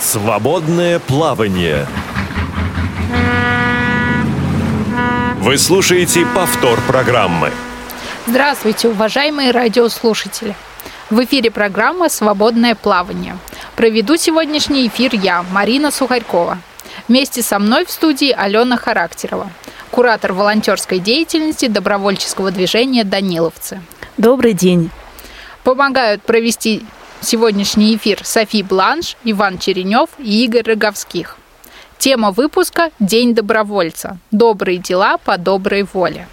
Свободное плавание. Вы слушаете повтор программы. Здравствуйте, уважаемые радиослушатели. В эфире программа «Свободное плавание». Проведу сегодняшний эфир я, Марина Сухарькова. Вместе со мной в студии Алена Характерова, куратор волонтерской деятельности добровольческого движения «Даниловцы». Добрый день. Помогают провести сегодняшний эфир Софи Бланш, Иван Черенев и Игорь Роговских. Тема выпуска «День добровольца. Добрые дела по доброй воле».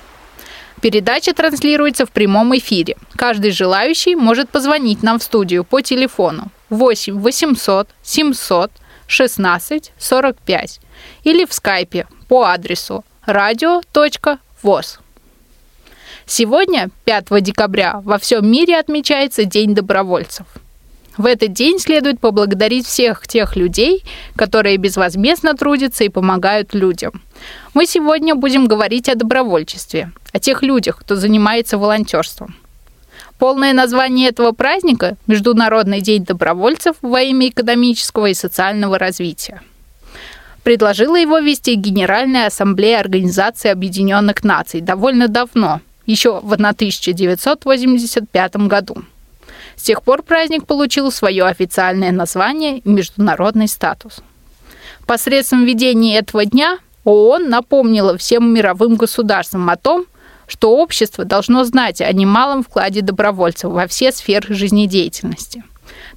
Передача транслируется в прямом эфире. Каждый желающий может позвонить нам в студию по телефону 8 800 700 16 45 или в скайпе по адресу radio.voz. Сегодня, 5 декабря, во всем мире отмечается День добровольцев. В этот день следует поблагодарить всех тех людей, которые безвозмездно трудятся и помогают людям. Мы сегодня будем говорить о добровольчестве, о тех людях, кто занимается волонтерством. Полное название этого праздника – Международный день добровольцев во имя экономического и социального развития. Предложила его вести Генеральная ассамблея Организации Объединенных Наций довольно давно – еще в 1985 году. С тех пор праздник получил свое официальное название и международный статус. Посредством ведения этого дня ООН напомнила всем мировым государствам о том, что общество должно знать о немалом вкладе добровольцев во все сферы жизнедеятельности.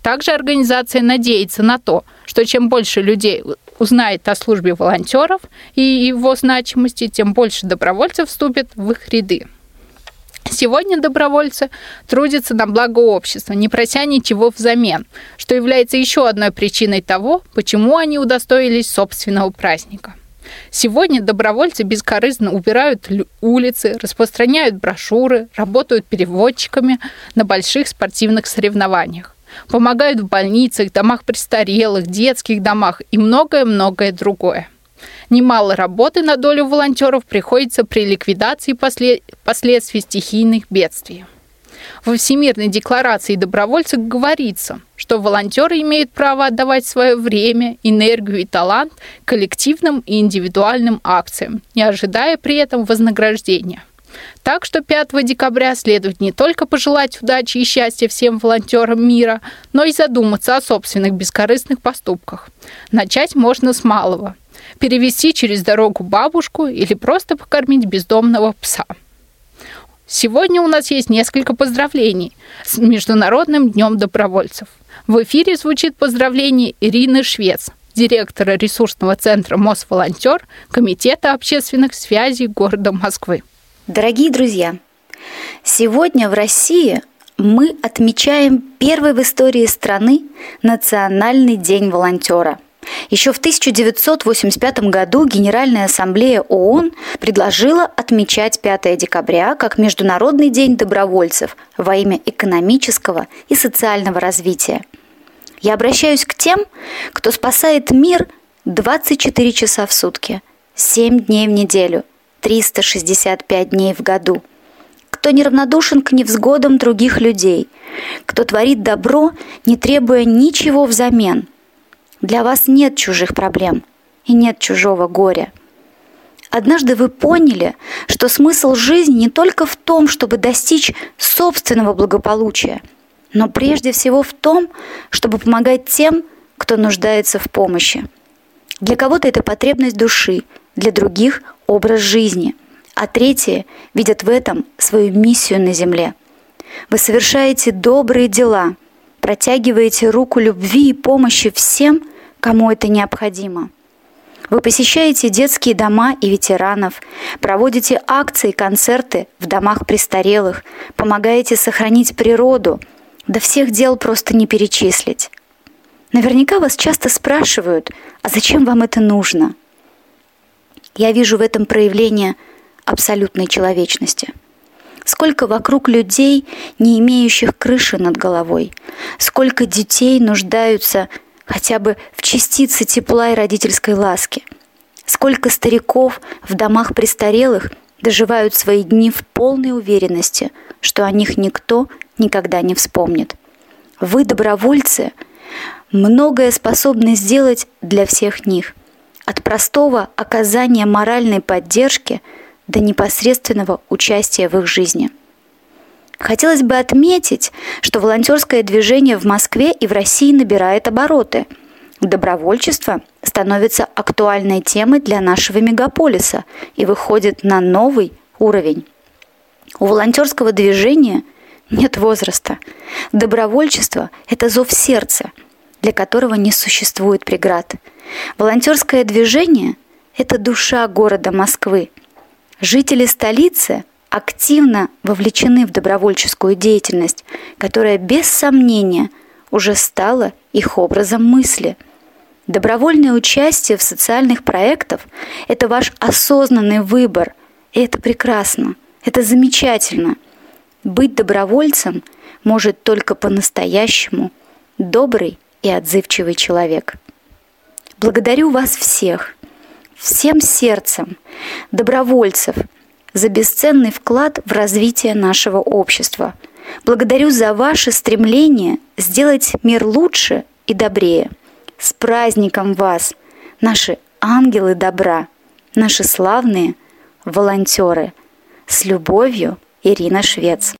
Также организация надеется на то, что чем больше людей узнает о службе волонтеров и его значимости, тем больше добровольцев вступит в их ряды. Сегодня добровольцы трудятся на благо общества, не прося ничего взамен, что является еще одной причиной того, почему они удостоились собственного праздника. Сегодня добровольцы бескорыстно убирают улицы, распространяют брошюры, работают переводчиками на больших спортивных соревнованиях, помогают в больницах, домах престарелых, детских домах и многое-многое другое. Немало работы на долю волонтеров приходится при ликвидации послед... последствий стихийных бедствий. Во Всемирной декларации добровольцев говорится, что волонтеры имеют право отдавать свое время, энергию и талант коллективным и индивидуальным акциям, не ожидая при этом вознаграждения. Так что 5 декабря следует не только пожелать удачи и счастья всем волонтерам мира, но и задуматься о собственных бескорыстных поступках. Начать можно с малого перевести через дорогу бабушку или просто покормить бездомного пса. Сегодня у нас есть несколько поздравлений с Международным днем добровольцев. В эфире звучит поздравление Ирины Швец, директора ресурсного центра «Мосволонтер» Комитета общественных связей города Москвы. Дорогие друзья, сегодня в России мы отмечаем первый в истории страны Национальный день волонтера – еще в 1985 году Генеральная ассамблея ООН предложила отмечать 5 декабря как Международный день добровольцев во имя экономического и социального развития. Я обращаюсь к тем, кто спасает мир 24 часа в сутки, 7 дней в неделю, 365 дней в году – кто неравнодушен к невзгодам других людей, кто творит добро, не требуя ничего взамен – для вас нет чужих проблем и нет чужого горя. Однажды вы поняли, что смысл жизни не только в том, чтобы достичь собственного благополучия, но прежде всего в том, чтобы помогать тем, кто нуждается в помощи. Для кого-то это потребность души, для других – образ жизни, а третьи видят в этом свою миссию на земле. Вы совершаете добрые дела, протягиваете руку любви и помощи всем, кому это необходимо. Вы посещаете детские дома и ветеранов, проводите акции и концерты в домах престарелых, помогаете сохранить природу. Да всех дел просто не перечислить. Наверняка вас часто спрашивают, а зачем вам это нужно? Я вижу в этом проявление абсолютной человечности. Сколько вокруг людей, не имеющих крыши над головой, сколько детей нуждаются хотя бы в частице тепла и родительской ласки. Сколько стариков в домах престарелых доживают свои дни в полной уверенности, что о них никто никогда не вспомнит. Вы, добровольцы, многое способны сделать для всех них. От простого оказания моральной поддержки до непосредственного участия в их жизни. Хотелось бы отметить, что волонтерское движение в Москве и в России набирает обороты. Добровольчество становится актуальной темой для нашего мегаполиса и выходит на новый уровень. У волонтерского движения нет возраста. Добровольчество – это зов сердца, для которого не существует преград. Волонтерское движение – это душа города Москвы. Жители столицы активно вовлечены в добровольческую деятельность, которая без сомнения уже стала их образом мысли. Добровольное участие в социальных проектах – это ваш осознанный выбор, и это прекрасно, это замечательно – быть добровольцем может только по-настоящему добрый и отзывчивый человек. Благодарю вас всех, всем сердцем, добровольцев, за бесценный вклад в развитие нашего общества. Благодарю за ваше стремление сделать мир лучше и добрее. С праздником вас, наши ангелы добра, наши славные волонтеры. С любовью – Ирина Швец.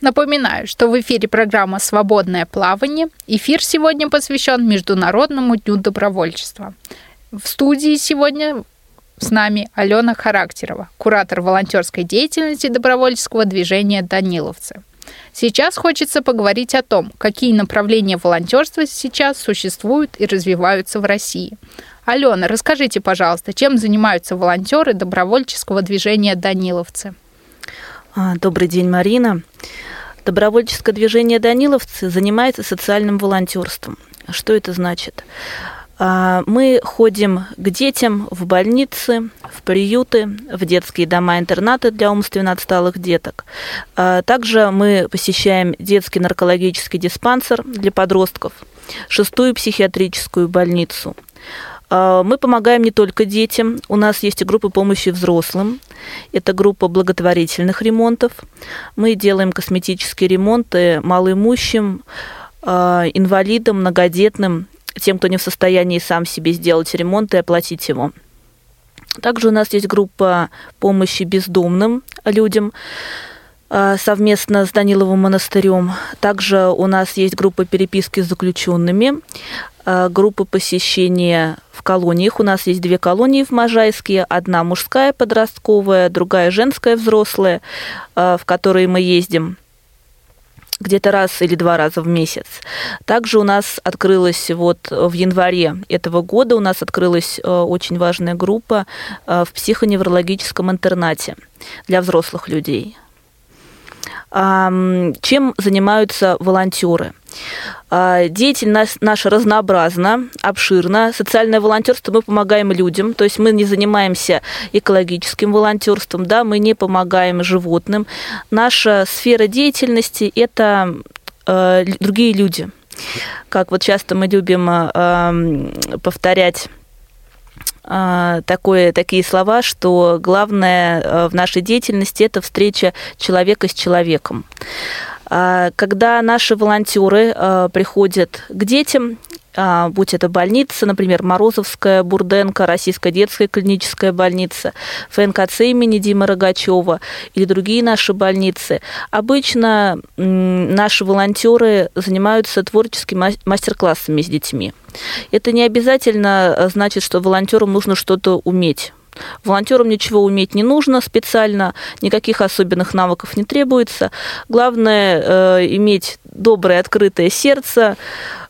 Напоминаю, что в эфире программа «Свободное плавание». Эфир сегодня посвящен Международному дню добровольчества. В студии сегодня с нами Алена Характерова, куратор волонтерской деятельности добровольческого движения «Даниловцы». Сейчас хочется поговорить о том, какие направления волонтерства сейчас существуют и развиваются в России. Алена, расскажите, пожалуйста, чем занимаются волонтеры добровольческого движения «Даниловцы»? А, добрый день, Марина. Добровольческое движение «Даниловцы» занимается социальным волонтерством. Что это значит? А, мы ходим к детям в больницы, в приюты, в детские дома-интернаты для умственно отсталых деток. А, также мы посещаем детский наркологический диспансер для подростков, шестую психиатрическую больницу – а, мы помогаем не только детям, у нас есть и группа помощи взрослым, это группа благотворительных ремонтов. Мы делаем косметические ремонты малоимущим, инвалидам, многодетным, тем, кто не в состоянии сам себе сделать ремонт и оплатить его. Также у нас есть группа помощи бездомным людям а, совместно с Даниловым монастырем. Также у нас есть группа переписки с заключенными. Э, группы посещения в колониях. У нас есть две колонии в Можайске. Одна мужская подростковая, другая женская взрослая, э, в которые мы ездим где-то раз или два раза в месяц. Также у нас открылась вот в январе этого года у нас открылась э, очень важная группа в психоневрологическом интернате для взрослых людей. Чем занимаются волонтеры? А, деятельность наша разнообразна, обширна. Социальное волонтерство мы помогаем людям, то есть мы не занимаемся экологическим волонтерством, да, мы не помогаем животным. Наша сфера деятельности – это э, другие люди. Как вот часто мы любим э, повторять а, такое, такие слова, что главное э, в нашей деятельности это встреча человека с человеком. А, когда наши волонтеры э, приходят к детям, а, будь это больница, например, Морозовская, Бурденко, Российская детская клиническая больница, ФНКЦ имени Димы Рогачева или другие наши больницы. Обычно наши волонтеры занимаются творческими мастер-классами с детьми. Это не обязательно значит, что волонтерам нужно что-то уметь. Волонтерам ничего уметь не нужно специально, никаких особенных навыков не требуется. Главное э, иметь доброе, открытое сердце,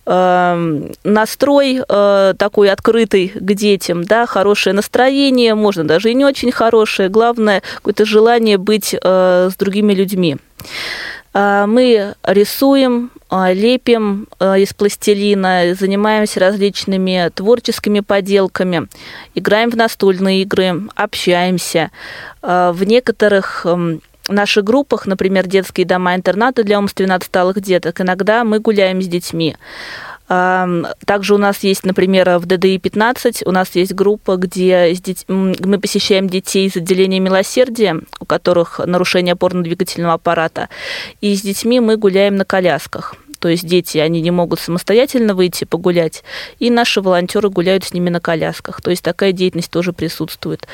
Эм, настрой э, такой открытый к детям, да, хорошее настроение, можно даже и не очень хорошее, главное какое-то желание быть э, с другими людьми. Э, мы рисуем, лепим из пластилина, занимаемся различными творческими поделками, играем в настольные игры, общаемся. В некоторых наших группах, например, детские дома-интернаты для умственно отсталых деток, иногда мы гуляем с детьми. Также у нас есть, например, в ДДИ-15 у нас есть группа, где мы посещаем детей из отделения милосердия, у которых нарушение опорно-двигательного аппарата, и с детьми мы гуляем на колясках. То есть дети, они не могут самостоятельно выйти погулять, и наши волонтеры гуляют с ними на колясках. То есть такая деятельность тоже присутствует.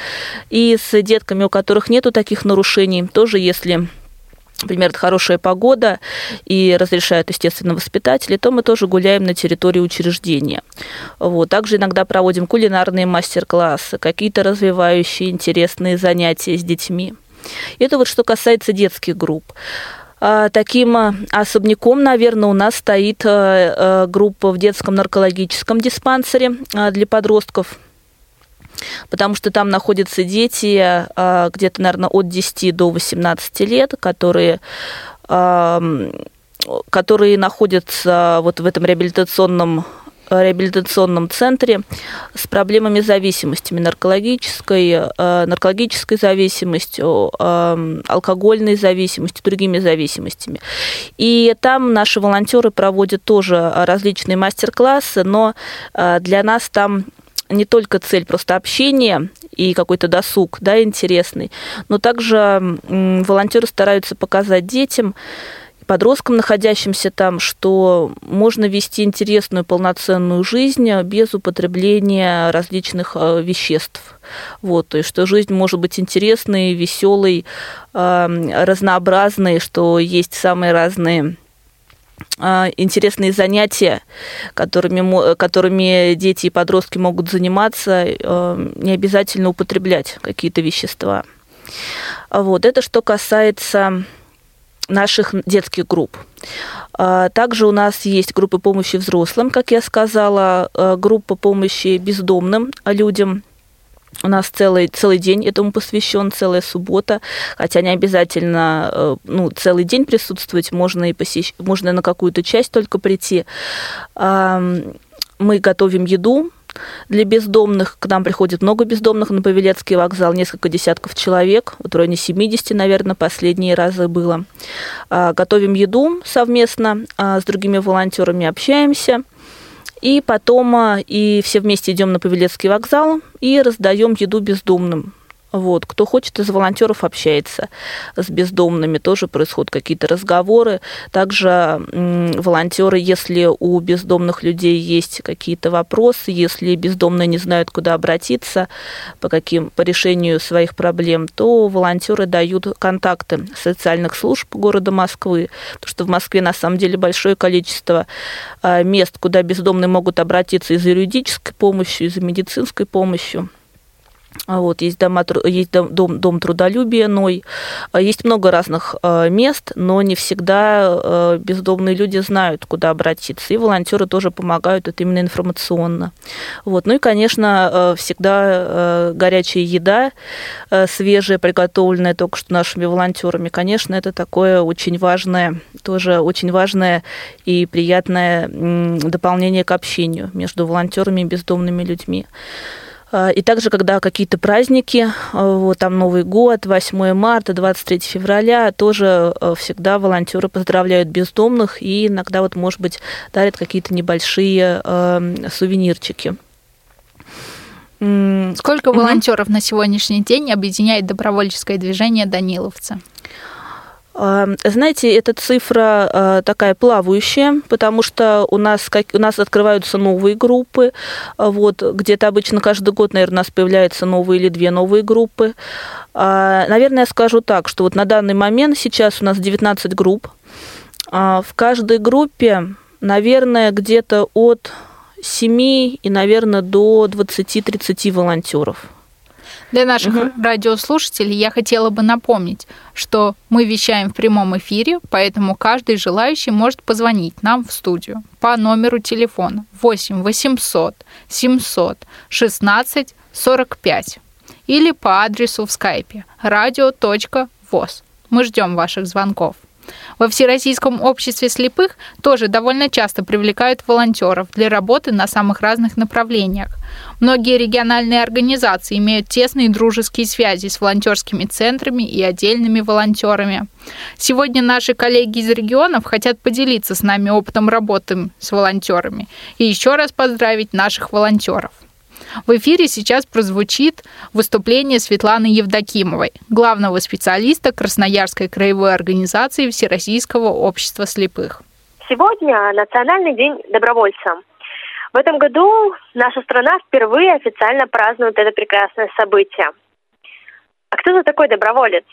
И с детками, у которых нету таких нарушений, тоже если например, хорошая погода и разрешают, естественно, воспитатели, то мы тоже гуляем на территории учреждения. Вот. Также иногда проводим кулинарные мастер-классы, какие-то развивающие, интересные занятия с детьми. Это вот что касается детских групп. А, таким а, особняком, наверное, у нас стоит а, группа в детском наркологическом диспансере для подростков – потому что там находятся дети а, где-то, наверное, от 10 до 18 лет, которые которые находятся вот в этом реабилитационном реабилитационном центре с проблемами зависимостями наркологической, а, наркологической зависимостью, алкогольной зависимостью, другими зависимостями. И там наши волонтеры проводят тоже различные мастер-классы, но а, для нас там не только цель просто общения и какой-то досуг, да, интересный, но также волонтеры стараются показать детям, подросткам, находящимся там, что можно вести интересную полноценную жизнь без употребления различных э, веществ. Вот, то есть, что жизнь может быть интересной, веселой, разнообразной, что есть самые разные интересные занятия, которыми, которыми дети и подростки могут заниматься, а, не обязательно употреблять какие-то вещества. Вот. Это что касается наших детских групп. А, также у нас есть группы помощи взрослым, как я сказала, группа помощи бездомным людям – у нас целый, целый день этому посвящен, целая суббота, хотя не обязательно э, ну, целый день присутствовать, можно и посещ... можно на какую-то часть только прийти. Мы готовим еду, для бездомных. К нам приходит много бездомных на Павелецкий вокзал, несколько десятков человек, в районе 70, наверное, последние разы было. А, готовим еду совместно а, с другими волонтерами, общаемся – и потом а, и все вместе идем на Павелецкий вокзал и раздаем еду бездомным. Вот. Кто хочет из волонтеров общается с бездомными, тоже происходят какие-то разговоры. Также волонтеры, если у бездомных людей есть какие-то вопросы, если бездомные не знают, куда обратиться по, каким, по решению своих проблем, то волонтеры дают контакты социальных служб города Москвы, потому что в Москве на самом деле большое количество а, мест, куда бездомные могут обратиться и за юридической помощью, и за медицинской помощью. А вот, есть, дома, есть дом, дом, дом трудолюбия Ной. А есть много разных э, мест, но не всегда бездомные люди знают, куда обратиться. И волонтеры тоже помогают, это именно информационно. Вот. Ну и, конечно, всегда горячая еда, свежая, приготовленная только что нашими волонтерами. Конечно, это такое очень важное, тоже очень важное и приятное дополнение к общению между волонтерами и бездомными людьми. А, и также, когда какие-то праздники, а, вот там Новый год, 8 марта, 23 февраля, тоже а, всегда волонтеры поздравляют бездомных и иногда, вот, может быть, дарят какие-то небольшие сувенирчики. Сколько волонтеров угу. на сегодняшний день объединяет добровольческое движение Даниловцы? Знаете, эта цифра а, такая плавающая, потому что у нас, как, у нас открываются новые группы. А, вот, где-то обычно каждый год, наверное, у нас появляются новые или две новые группы. А, наверное, я скажу так, что вот на данный момент сейчас у нас 19 групп. В каждой группе, наверное, где-то от 7 и, наверное, до 20-30 волонтеров. Для наших угу. радиослушателей я хотела бы напомнить, что мы вещаем в прямом эфире, поэтому каждый желающий может позвонить нам в студию по номеру телефона 8 800 700 16 45 или по адресу в скайпе radio.voz. Мы ждем ваших звонков. Во Всероссийском обществе слепых тоже довольно часто привлекают волонтеров для работы на самых разных направлениях. Многие региональные организации имеют тесные дружеские связи с волонтерскими центрами и отдельными волонтерами. Сегодня наши коллеги из регионов хотят поделиться с нами опытом работы с волонтерами и еще раз поздравить наших волонтеров. В эфире сейчас прозвучит выступление Светланы Евдокимовой, главного специалиста Красноярской краевой организации Всероссийского общества слепых. Сегодня Национальный день добровольца. В этом году наша страна впервые официально празднует это прекрасное событие. А кто же такой доброволец?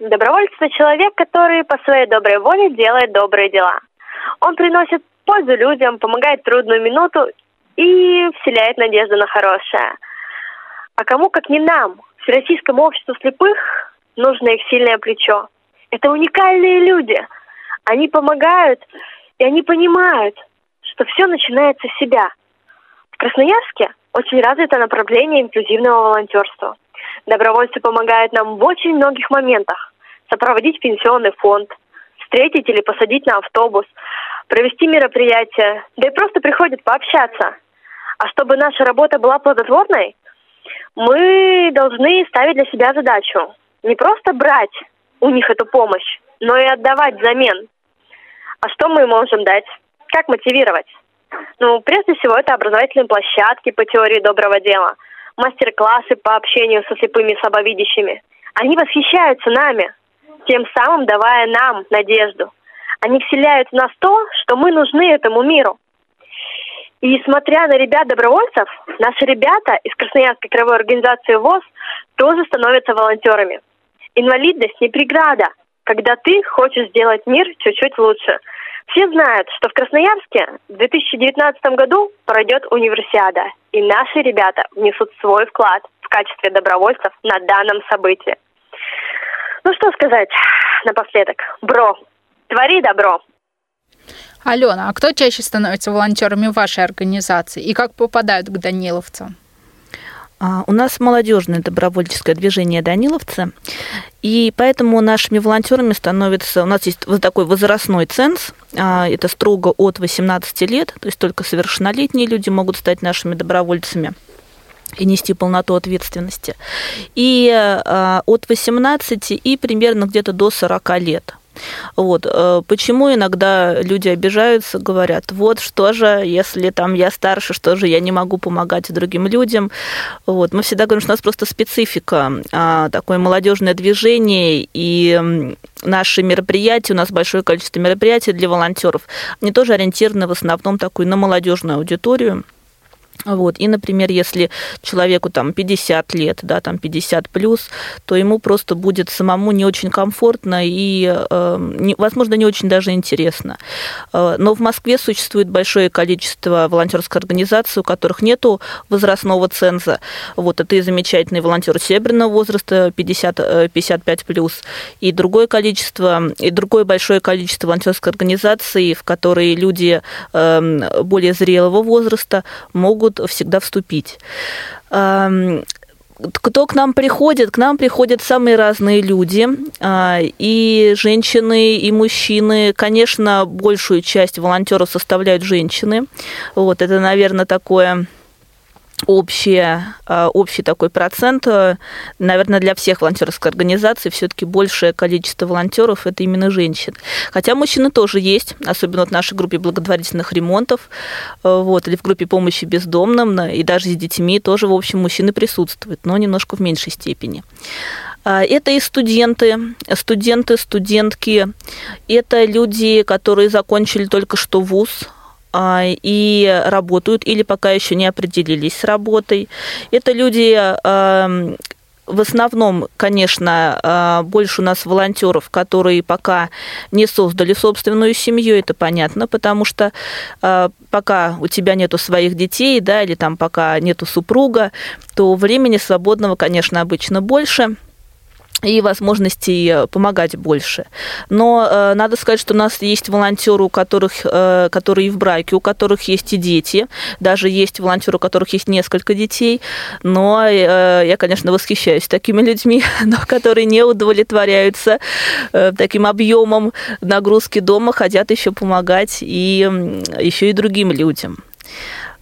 Доброволец – это человек, который по своей доброй воле делает добрые дела. Он приносит пользу людям, помогает трудную минуту и вселяет надежду на хорошее. А кому, как не нам, Всероссийскому обществу слепых, нужно их сильное плечо. Это уникальные люди. Они помогают, и они понимают, что все начинается с себя. В Красноярске очень развито направление инклюзивного волонтерства. Добровольцы помогают нам в очень многих моментах. Сопроводить пенсионный фонд, встретить или посадить на автобус, провести мероприятие, да и просто приходят пообщаться. А чтобы наша работа была плодотворной, мы должны ставить для себя задачу не просто брать у них эту помощь, но и отдавать взамен. А что мы можем дать? Как мотивировать? Ну, прежде всего, это образовательные площадки по теории доброго дела, мастер-классы по общению со слепыми и слабовидящими. Они восхищаются нами, тем самым давая нам надежду. Они вселяют в нас то, что мы нужны этому миру. И смотря на ребят-добровольцев, наши ребята из Красноярской краевой организации ВОЗ тоже становятся волонтерами. Инвалидность не преграда, когда ты хочешь сделать мир чуть-чуть лучше. Все знают, что в Красноярске в 2019 году пройдет универсиада, и наши ребята внесут свой вклад в качестве добровольцев на данном событии. Ну что сказать напоследок? Бро, твори добро. Алена, а кто чаще становится волонтерами вашей организации и как попадают к Даниловцам? А, у нас молодежное добровольческое движение «Даниловцы», и поэтому нашими волонтерами становится... У нас есть вот такой возрастной ценз, а, это строго от 18 лет, то есть только совершеннолетние люди могут стать нашими добровольцами и нести полноту ответственности. И а, от 18 и примерно где-то до 40 лет. Вот. Э, почему иногда люди обижаются, говорят, вот что же, если там я старше, что же я не могу помогать другим людям. Вот. Мы всегда говорим, что у нас просто специфика, а, такое молодежное движение, и наши мероприятия, у нас большое количество мероприятий для волонтеров, они тоже ориентированы в основном такую на молодежную аудиторию. Вот. И, например, если человеку там 50 лет, да, там 50 плюс, то ему просто будет самому не очень комфортно и, э, не, возможно, не очень даже интересно. Э, но в Москве существует большое количество волонтерских организаций, у которых нет возрастного ценза. Вот, это и замечательные волонтеры серебряного возраста 50, 55 э, плюс, и другое количество, и другое большое количество волонтерских организаций, в которые люди э, более зрелого возраста могут могут всегда вступить кто к нам приходит? К нам приходят самые разные люди, а, и женщины, и мужчины. Конечно, большую часть волонтеров составляют женщины. Вот это, наверное, такое общее, а, общий такой процент, э, наверное, для всех волонтерских организаций все-таки большее количество волонтеров это именно женщин. Хотя мужчины тоже есть, особенно в нашей группе благотворительных ремонтов, э, вот, или в группе помощи бездомным, и даже с детьми тоже, в общем, мужчины присутствуют, но немножко в меньшей степени. А, это и студенты, студенты, студентки, это люди, которые закончили только что вуз, и работают или пока еще не определились с работой. Это люди в основном, конечно, а, больше у нас волонтеров, которые пока не создали собственную семью, это понятно, потому что а, пока у тебя нету своих детей, да, или там пока нету супруга, то времени свободного, конечно, обычно больше – и возможностей э, помогать больше. Но э, надо сказать, что у нас есть волонтеры, у которых, э, которые в браке, у которых есть и дети, даже есть волонтеры, у которых есть несколько детей, но э, я, конечно, восхищаюсь такими людьми, но которые не удовлетворяются э, таким объемом нагрузки дома, хотят еще помогать и еще и другим людям.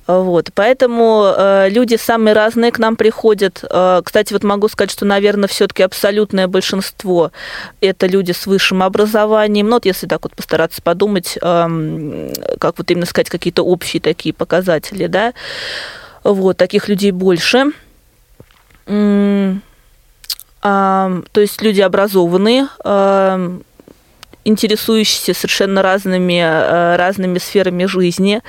Вот, поэтому э, люди самые разные к нам приходят. Э, кстати, вот могу сказать, что, наверное, все-таки абсолютное большинство это люди с высшим образованием. Ну, вот если так вот постараться подумать, э, как вот именно сказать какие-то общие такие показатели, да, вот, таких людей больше. То есть люди образованные, интересующиеся совершенно разными, э, разными сферами жизни,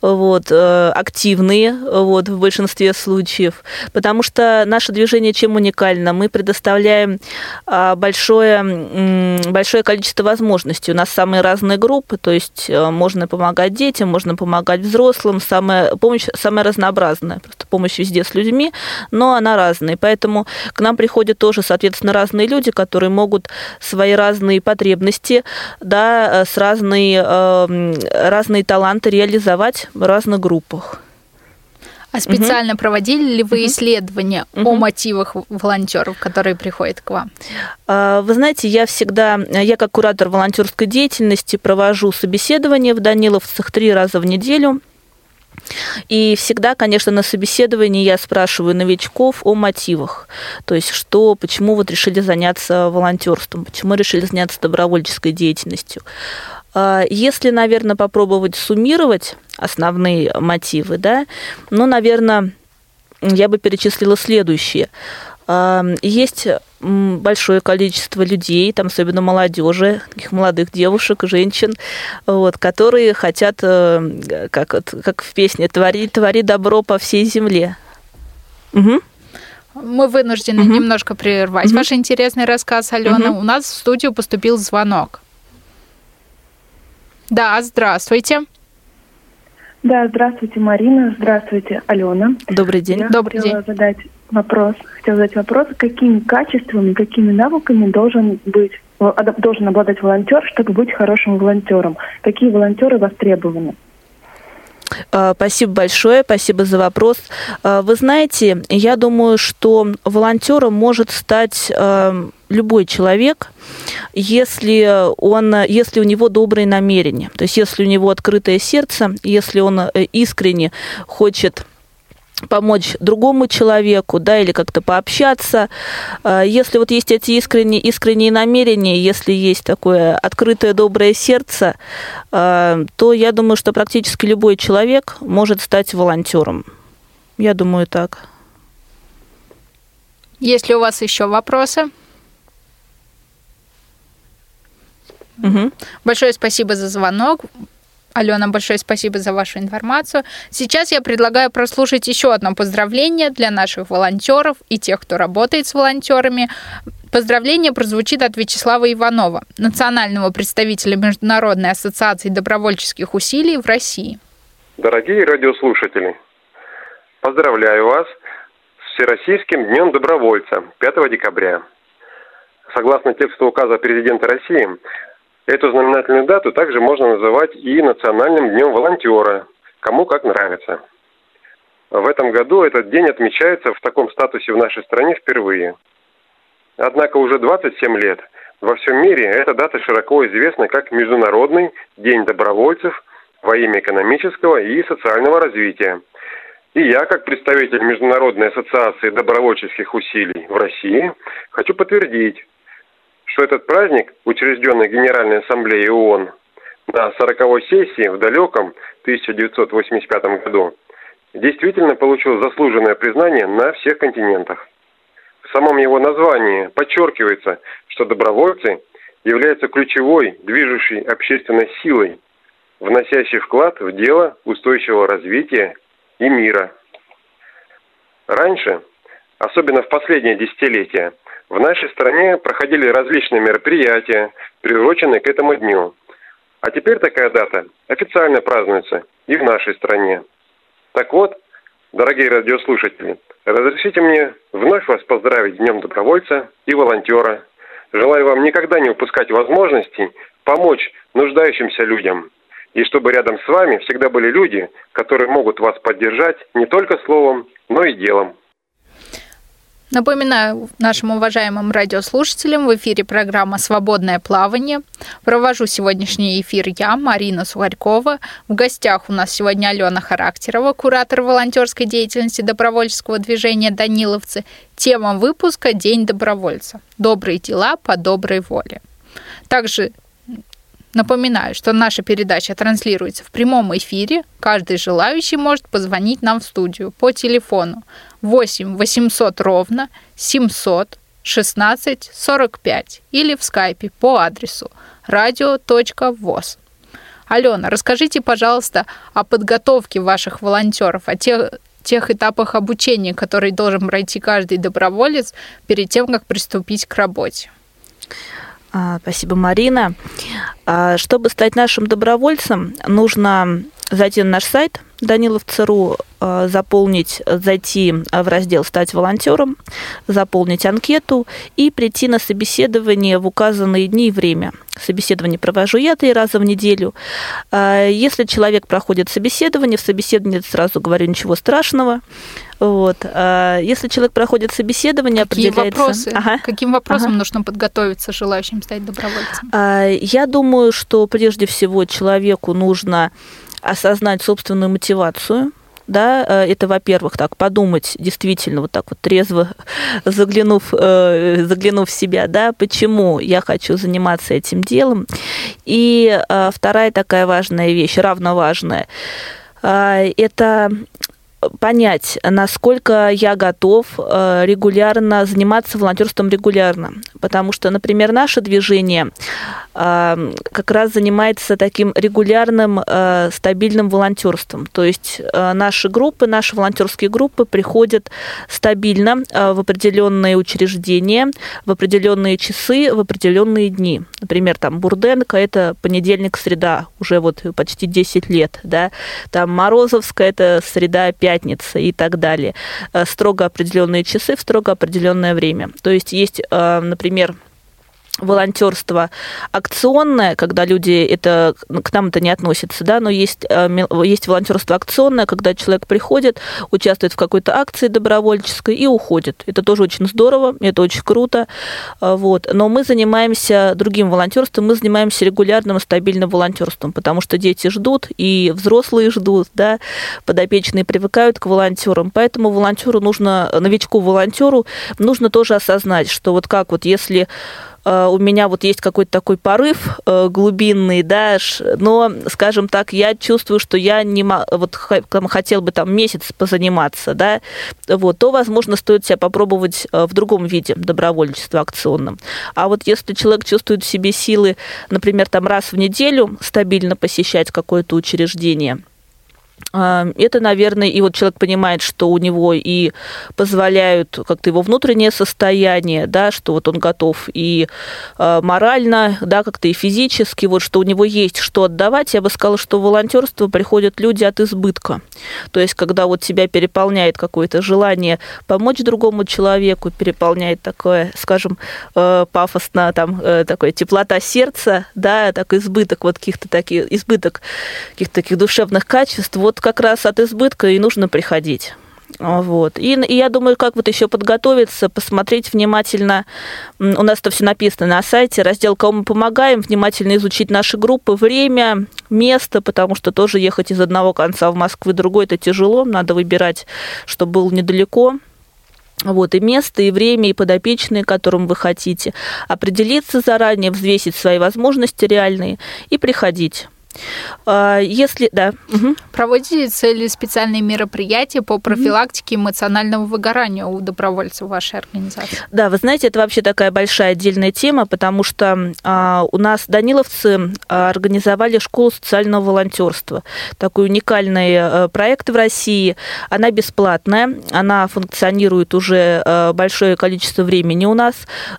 вот, э, активные вот, в большинстве случаев, потому что наше движение чем уникально? Мы предоставляем а, большое, большое количество возможностей. У нас самые разные группы, то есть можно помогать детям, можно помогать взрослым, самая, помощь самая разнообразная, просто помощь везде с людьми, но она разная, поэтому к нам приходят тоже, соответственно, разные люди, которые могут свои разные потребности, да, э, с разные, э, разные таланты реализовать в разных группах. А специально угу. проводили ли вы угу. исследования угу. о мотивах волонтеров, которые приходят к вам? А, вы знаете, я всегда, я как куратор волонтерской деятельности провожу собеседования в Даниловцах три раза в неделю. И всегда, конечно, на собеседовании я спрашиваю новичков о мотивах. То есть, что, почему вот решили заняться волонтерством, почему решили заняться добровольческой деятельностью. А, если, наверное, попробовать суммировать основные мотивы, да, ну, наверное, я бы перечислила следующее. Есть большое количество людей, там особенно молодежи, таких молодых девушек, женщин, вот, которые хотят, э, как, как в песне, твори, твори добро по всей земле. Угу. Мы вынуждены угу. немножко прервать угу. ваш интересный рассказ, Алена. Угу. У нас в студию поступил звонок. Да, здравствуйте. Да, здравствуйте, Марина. Здравствуйте, Алена. Добрый день. Я Добрый хотела день. задать вопрос. Хотела задать вопрос, какими качествами, какими навыками должен быть должен обладать волонтер, чтобы быть хорошим волонтером? Какие волонтеры востребованы? А, спасибо большое, спасибо за вопрос. А, вы знаете, я думаю, что волонтером может стать а, любой человек, если, он, если у него добрые намерения, то есть если у него открытое сердце, если он э, искренне хочет помочь другому человеку, да, или как-то пообщаться. А, если вот есть эти искренние, искренние намерения, если есть такое открытое доброе сердце, а, то я думаю, что практически любой человек может стать волонтером. Я думаю так. Есть ли у вас еще вопросы? Угу. Большое спасибо за звонок. Алена, большое спасибо за вашу информацию. Сейчас я предлагаю прослушать еще одно поздравление для наших волонтеров и тех, кто работает с волонтерами. Поздравление прозвучит от Вячеслава Иванова, национального представителя Международной ассоциации добровольческих усилий в России. Дорогие радиослушатели, поздравляю вас с Всероссийским днем добровольца 5 декабря. Согласно тексту указа президента России, Эту знаменательную дату также можно называть и Национальным днем волонтера, кому как нравится. В этом году этот день отмечается в таком статусе в нашей стране впервые. Однако уже 27 лет во всем мире эта дата широко известна как Международный день добровольцев во имя экономического и социального развития. И я, как представитель Международной ассоциации добровольческих усилий в России, хочу подтвердить, что этот праздник, учрежденный Генеральной Ассамблеей ООН на 40-й сессии в далеком 1985 году, действительно получил заслуженное признание на всех континентах. В самом его названии подчеркивается, что добровольцы являются ключевой, движущей общественной силой, вносящей вклад в дело устойчивого развития и мира. Раньше, особенно в последние десятилетия, в нашей стране проходили различные мероприятия, приуроченные к этому дню. А теперь такая дата официально празднуется и в нашей стране. Так вот, дорогие радиослушатели, разрешите мне вновь вас поздравить с Днем добровольца и волонтера. Желаю вам никогда не упускать возможности помочь нуждающимся людям. И чтобы рядом с вами всегда были люди, которые могут вас поддержать не только словом, но и делом. Напоминаю нашим уважаемым радиослушателям, в эфире программа «Свободное плавание». Провожу сегодняшний эфир я, Марина Сухарькова. В гостях у нас сегодня Алена Характерова, куратор волонтерской деятельности добровольческого движения «Даниловцы». Тема выпуска «День добровольца. Добрые дела по доброй воле». Также Напоминаю, что наша передача транслируется в прямом эфире. Каждый желающий может позвонить нам в студию по телефону 8 800 ровно 700 16 45 или в скайпе по адресу radio.voz. Алена, расскажите, пожалуйста, о подготовке ваших волонтеров, о тех, тех этапах обучения, которые должен пройти каждый доброволец перед тем, как приступить к работе. А, спасибо, Марина. А, чтобы стать нашим добровольцем, нужно зайти на наш сайт Данилов.цру, а, заполнить, зайти в раздел «Стать волонтером», заполнить анкету и прийти на собеседование в указанные дни и время. Собеседование провожу я три раза в неделю. Если человек проходит собеседование, в собеседовании сразу говорю ничего страшного. Вот. Если человек проходит собеседование, Какие определяется... Вопросы? Ага. Каким вопросом ага. нужно подготовиться желающим стать добровольцем? Я думаю, что прежде всего человеку нужно осознать собственную мотивацию, да, э, это, во-первых, так подумать действительно вот так вот трезво, заглянув, э, заглянув в себя, да, почему я хочу заниматься этим делом. И э, вторая такая важная вещь, равно важная, это понять, насколько я готов регулярно заниматься волонтерством регулярно. Потому что, например, наше движение как раз занимается таким регулярным э, стабильным волонтерством. То есть э, наши группы, наши волонтерские группы приходят стабильно э, в определенные учреждения, в определенные часы, в определенные дни. Например, там Бурденко – это понедельник, среда, уже вот почти 10 лет, да, там Морозовская – это среда, пятница и так далее. Строго определенные часы в строго определенное время. То есть есть, например, волонтерство акционное, когда люди это к нам это не относится, да, но есть э, есть волонтерство акционное, когда человек приходит, участвует в какой-то акции добровольческой и уходит. Это тоже очень здорово, это очень круто, э, вот. Но мы занимаемся другим волонтерством, мы занимаемся регулярным стабильным волонтерством, потому что дети ждут и взрослые ждут, да, подопечные привыкают к волонтерам, поэтому волонтеру нужно новичку волонтеру нужно тоже осознать, что вот как вот если у меня вот есть какой-то такой порыв э, глубинный, да, но, скажем так, я чувствую, что я не вот хотел бы там месяц позаниматься, да, вот, то, возможно, стоит себя попробовать э, в другом виде добровольчества акционном. А вот если человек чувствует в себе силы, например, там раз в неделю стабильно посещать какое-то учреждение – это, наверное, и вот человек понимает, что у него и позволяют как-то его внутреннее состояние, да, что вот он готов и а, морально, да, как-то и физически, вот что у него есть что отдавать. Я бы сказала, что в волонтерство приходят люди от избытка. То есть, когда вот тебя переполняет какое-то желание помочь другому человеку, переполняет такое, скажем, э, пафосно, там, э, такое теплота сердца, да, так избыток вот каких-то таких, избыток каких-то таких душевных качеств, вот как раз от избытка и нужно приходить. Вот. И, и я думаю, как вот еще подготовиться, посмотреть внимательно. У нас это все написано на сайте, раздел «Кому мы помогаем», внимательно изучить наши группы, время, место, потому что тоже ехать из одного конца в Москву в другой это тяжело, надо выбирать, чтобы было недалеко. Вот, и место, и время, и подопечные, которым вы хотите. Определиться заранее, взвесить свои возможности реальные и приходить. А, если, да. Угу. Проводите ли специальные мероприятия по профилактике эмоционального выгорания у добровольцев вашей организации? Да, вы знаете, это вообще такая большая отдельная тема, потому что а, у нас даниловцы а, организовали школу социального волонтерства. Такой уникальный а, проект в России. Она бесплатная, она функционирует уже а, большое количество времени у нас.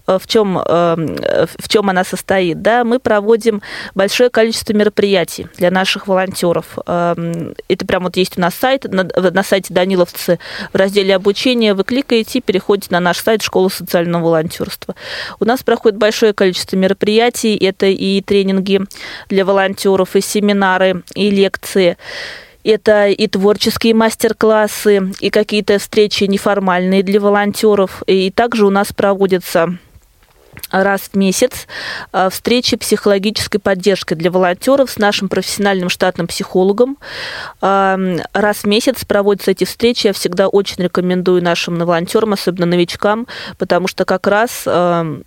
А, в чем, а, в чем она состоит? Да, мы проводим большое количество мероприятий мероприятий для наших волонтеров. Эм, это прямо вот есть у нас сайт, на, на сайте Даниловцы в разделе обучения вы кликаете, переходите на наш сайт Школа социального волонтерства. У нас проходит большое количество мероприятий, это и тренинги для волонтеров, и семинары, и лекции. Это и творческие мастер-классы, и какие-то встречи неформальные для волонтеров. И также у нас проводятся раз в месяц а, встречи психологической поддержки для волонтеров с нашим профессиональным штатным психологом. А, раз в месяц проводятся эти встречи. Я всегда очень рекомендую нашим волонтерам, особенно новичкам, потому что как раз а,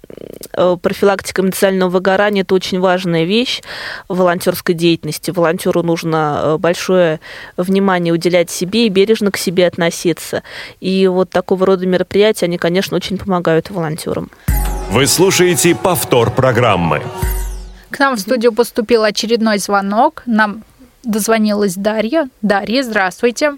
профилактика эмоционального выгорания – это очень важная вещь в волонтерской деятельности. Волонтеру нужно большое внимание уделять себе и бережно к себе относиться. И вот такого рода мероприятия, они, конечно, очень помогают волонтерам. Вы слушаете повтор программы. К нам в студию поступил очередной звонок. Нам дозвонилась Дарья. Дарья, здравствуйте.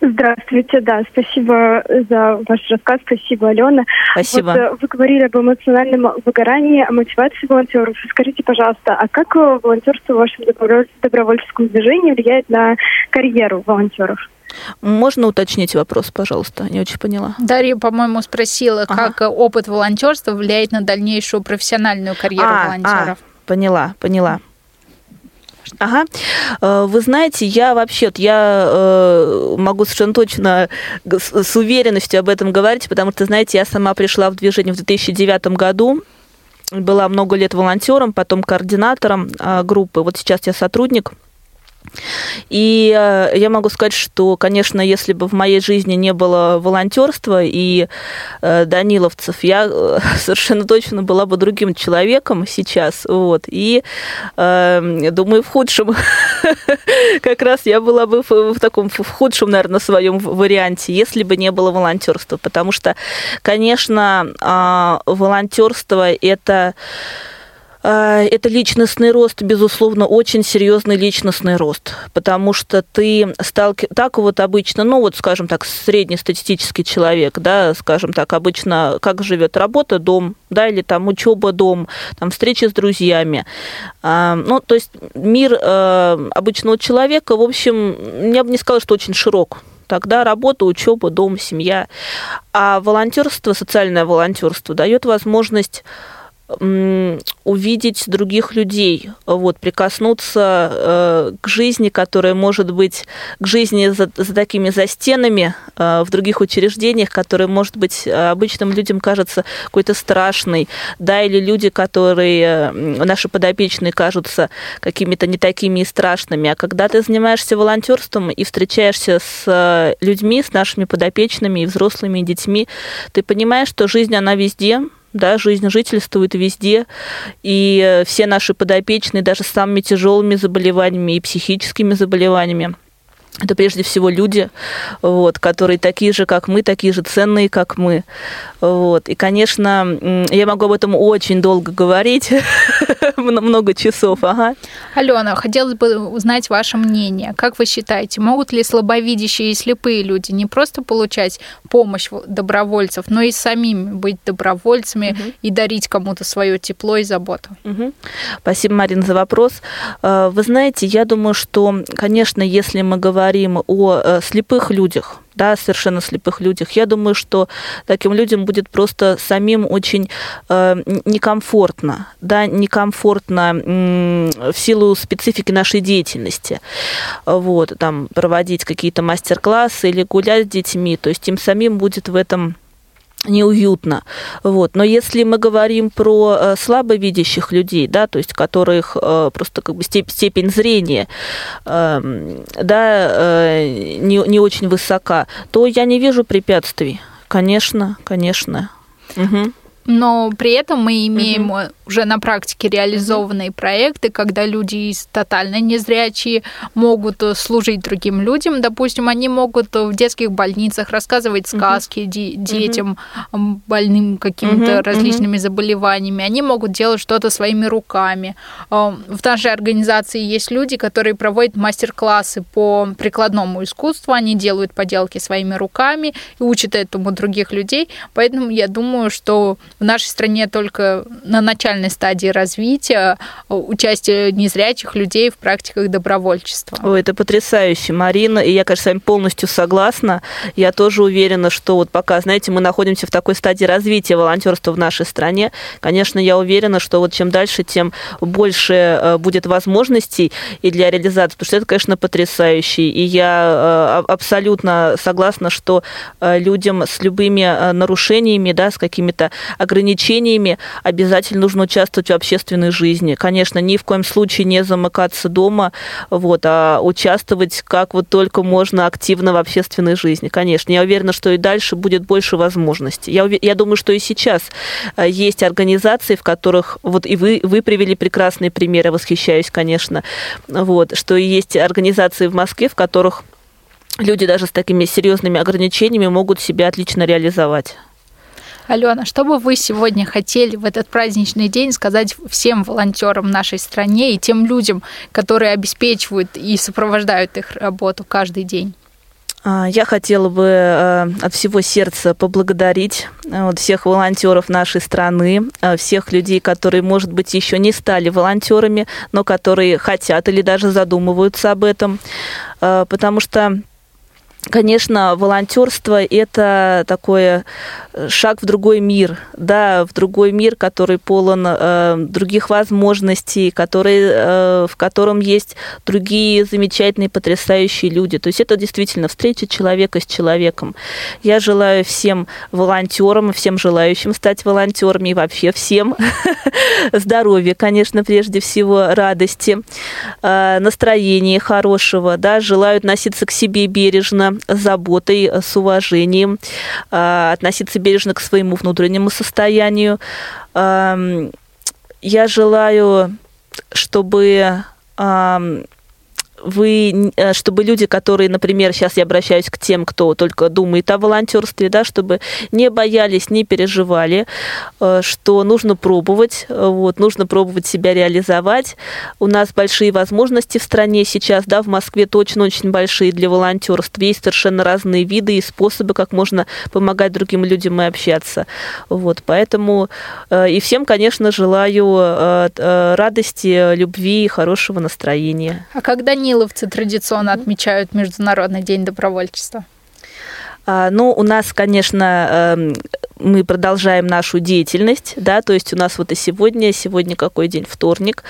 Здравствуйте, да, спасибо за ваш рассказ, спасибо, Алена. Спасибо. Вот, э, вы говорили об эмоциональном выгорании, о мотивации волонтеров. Скажите, пожалуйста, а как э, волонтерство в вашем добровольческом движении влияет на карьеру волонтеров? Можно уточнить вопрос, пожалуйста? Не очень поняла. Дарья, по-моему, спросила, ага. как опыт волонтерства влияет на дальнейшую профессиональную карьеру а, волонтеров. А, поняла, поняла. Ага. Э, вы знаете, я вообще, я э, могу совершенно точно с уверенностью об этом говорить, потому что, знаете, я сама пришла в движение в 2009 году, была много лет волонтером, потом координатором э, группы. Вот сейчас я сотрудник и э, я могу сказать, что, конечно, если бы в моей жизни не было волонтерства и э, даниловцев, я э, совершенно точно была бы другим человеком сейчас. Вот. И думаю, в худшем, как раз я была бы в таком, в худшем, наверное, своем варианте, если бы не было волонтерства. Потому что, конечно, а, волонтерство это это личностный рост, безусловно, очень серьезный личностный рост, потому что ты сталки... так вот обычно, ну вот, скажем так, среднестатистический человек, да, скажем так, обычно как живет работа, дом, да, или там учеба, дом, там встречи с друзьями. А, ну, то есть мир а, обычного человека, в общем, я бы не сказала, что очень широк тогда работа, учеба, дом, семья. А волонтерство, социальное волонтерство дает возможность увидеть других людей, вот, прикоснуться э, к жизни, которая может быть, к жизни за, за такими за стенами э, в других учреждениях, которые, может быть, обычным людям кажется какой-то страшной, да, или люди, которые, наши подопечные, кажутся какими-то не такими и страшными. А когда ты занимаешься волонтерством и встречаешься с э, людьми, с нашими подопечными и взрослыми, и детьми, ты понимаешь, что жизнь, она везде, да, жизнь жительствует везде, и все наши подопечные, даже с самыми тяжелыми заболеваниями и психическими заболеваниями, это прежде всего люди, вот, которые такие же, как мы, такие же ценные, как мы. Вот. И, конечно, я могу об этом очень долго говорить, много часов. Ага. Алена, хотелось бы узнать ваше мнение. Как вы считаете, могут ли слабовидящие и слепые люди не просто получать помощь добровольцев, но и самим быть добровольцами угу. и дарить кому-то свое тепло и заботу? Угу. Спасибо, Марина, за вопрос. Э, вы знаете, я думаю, что, конечно, если мы говорим говорим о э, слепых людях, да, совершенно слепых людях, я думаю, что таким людям будет просто самим очень э, некомфортно, да, некомфортно э, в силу специфики нашей деятельности, вот, там, проводить какие-то мастер-классы или гулять с детьми, то есть им самим будет в этом неуютно. Вот. Но если мы говорим про э, слабовидящих людей, да, то есть которых э, просто как бы степень зрения эм, да, э, не, не очень высока, то я не вижу препятствий. Конечно, конечно. Угу но при этом мы имеем угу. уже на практике реализованные угу. проекты, когда люди тотально незрячие могут э, служить другим людям. Допустим, они могут в детских больницах рассказывать сказки угу. де- детям угу. больным какими-то угу. различными угу. заболеваниями. Они могут делать что-то своими руками. В нашей организации есть люди, которые проводят мастер-классы по прикладному искусству. Они делают поделки своими руками и учат этому других людей. Поэтому я думаю, что в нашей стране только на начальной стадии развития э, участие незрячих людей в практиках добровольчества. Ой, это потрясающе, Марина, и я, конечно, с вами полностью согласна. Я тоже уверена, что вот пока, знаете, мы находимся в такой стадии развития волонтерства в нашей стране, конечно, я уверена, что вот чем дальше, тем больше э, будет возможностей и для реализации, потому что это, конечно, потрясающе. И я э, абсолютно согласна, что людям с любыми нарушениями, да, с какими-то обязательно нужно участвовать в общественной жизни. Конечно, ни в коем случае не замыкаться дома, вот, а участвовать как вот только можно активно в общественной жизни. Конечно, я уверена, что и дальше будет больше возможностей. Я, я думаю, что и сейчас э, есть организации, в которых, вот и вы, вы привели прекрасные примеры, восхищаюсь, конечно, вот, что есть организации в Москве, в которых люди даже с такими серьезными ограничениями могут себя отлично реализовать. Алена, что бы вы сегодня хотели в этот праздничный день сказать всем волонтерам нашей стране и тем людям, которые обеспечивают и сопровождают их работу каждый день? А, я хотела бы э, от всего сердца поблагодарить э, всех волонтеров нашей страны, э, всех людей, которые, может быть, еще не стали волонтерами, но которые хотят или даже задумываются об этом, потому что Конечно, волонтерство это такой э, шаг в другой мир, да, в другой мир, который полон э, других возможностей, который, э, в котором есть другие замечательные, потрясающие люди. То есть это действительно встреча человека с человеком. Я желаю всем волонтерам, всем желающим стать волонтерами и вообще всем здоровья, конечно, прежде всего радости, э, настроения хорошего, да, желаю относиться к себе бережно, заботой, э, с уважением, э, относиться бережно к своему внутреннему состоянию. Эм, я желаю, чтобы вы, э, чтобы люди, которые, например, сейчас я обращаюсь к тем, кто только думает о волонтерстве, да, чтобы не боялись, не переживали, э, что нужно пробовать, э, вот, нужно пробовать себя реализовать. У нас большие возможности в стране сейчас, да, в Москве точно очень большие для волонтерства. Есть совершенно разные виды и способы, как можно помогать другим людям и общаться. Вот, поэтому и всем, конечно, желаю радости, любви и хорошего настроения. А когда не Даниловцы традиционно отмечают Международный день добровольчества? А, ну, у нас, конечно, эм, мы продолжаем нашу деятельность, да, то есть у нас вот и сегодня, сегодня какой день, вторник,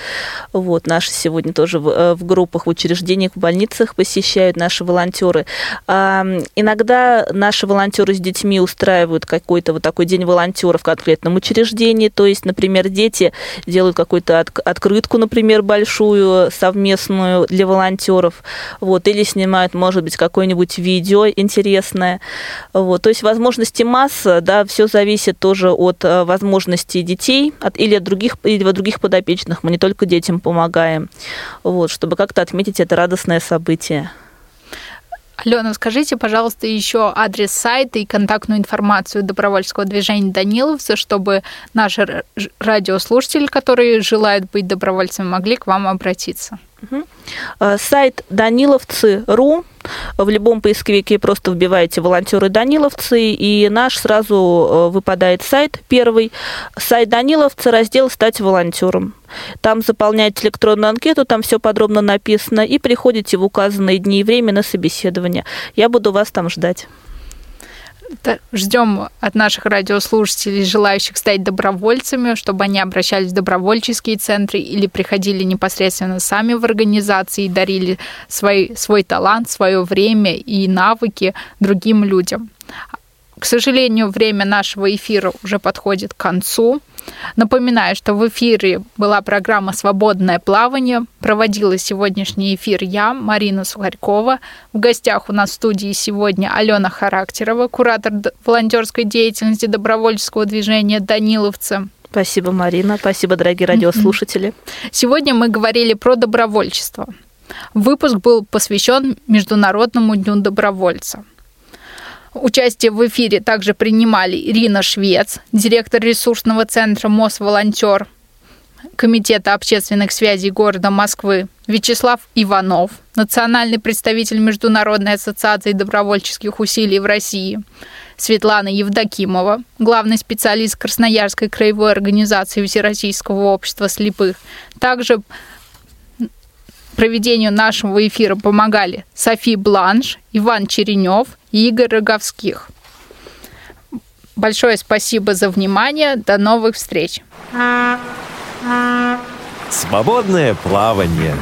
вот, наши сегодня тоже в, э, в группах, в учреждениях, в больницах посещают наши волонтеры. А, иногда наши волонтеры с детьми устраивают какой-то вот такой день волонтера в конкретном учреждении, то есть, например, дети делают какую-то от, открытку, например, большую, совместную для волонтеров, вот, или снимают, может быть, какое-нибудь видео интересное, вот, то есть возможности масса, да, все все зависит тоже от э, возможностей детей от, или от других, или от других подопечных. Мы не только детям помогаем, вот, чтобы как-то отметить это радостное событие. Алена, скажите, пожалуйста, еще адрес сайта и контактную информацию добровольского движения Даниловца, чтобы наши радиослушатели, которые желают быть добровольцами, могли к вам обратиться. Угу. Сайт даниловцы.ру. В любом поисковике просто вбиваете волонтеры Даниловцы, и наш сразу э, выпадает сайт первый. Сайт Даниловцы, раздел «Стать волонтером». Там заполняете электронную анкету, там все подробно написано, и приходите в указанные дни и время на собеседование. Я буду вас там ждать. Ждем от наших радиослушателей, желающих стать добровольцами, чтобы они обращались в добровольческие центры или приходили непосредственно сами в организации и дарили свой, свой талант, свое время и навыки другим людям. К сожалению, время нашего эфира уже подходит к концу. Напоминаю, что в эфире была программа «Свободное плавание». Проводила сегодняшний эфир я, Марина Сухарькова. В гостях у нас в студии сегодня Алена Характерова, куратор волонтерской деятельности добровольческого движения «Даниловцы». Спасибо, Марина. Спасибо, дорогие радиослушатели. Сегодня мы говорили про добровольчество. Выпуск был посвящен Международному дню добровольца. Участие в эфире также принимали Ирина Швец, директор ресурсного центра МОС-волонтер, Комитета общественных связей города Москвы, Вячеслав Иванов, национальный представитель Международной ассоциации добровольческих усилий в России, Светлана Евдокимова, главный специалист Красноярской краевой организации Всероссийского общества слепых. Также проведению нашего эфира помогали Софи Бланш, Иван Черенев и Игорь Роговских. Большое спасибо за внимание. До новых встреч. Свободное плавание.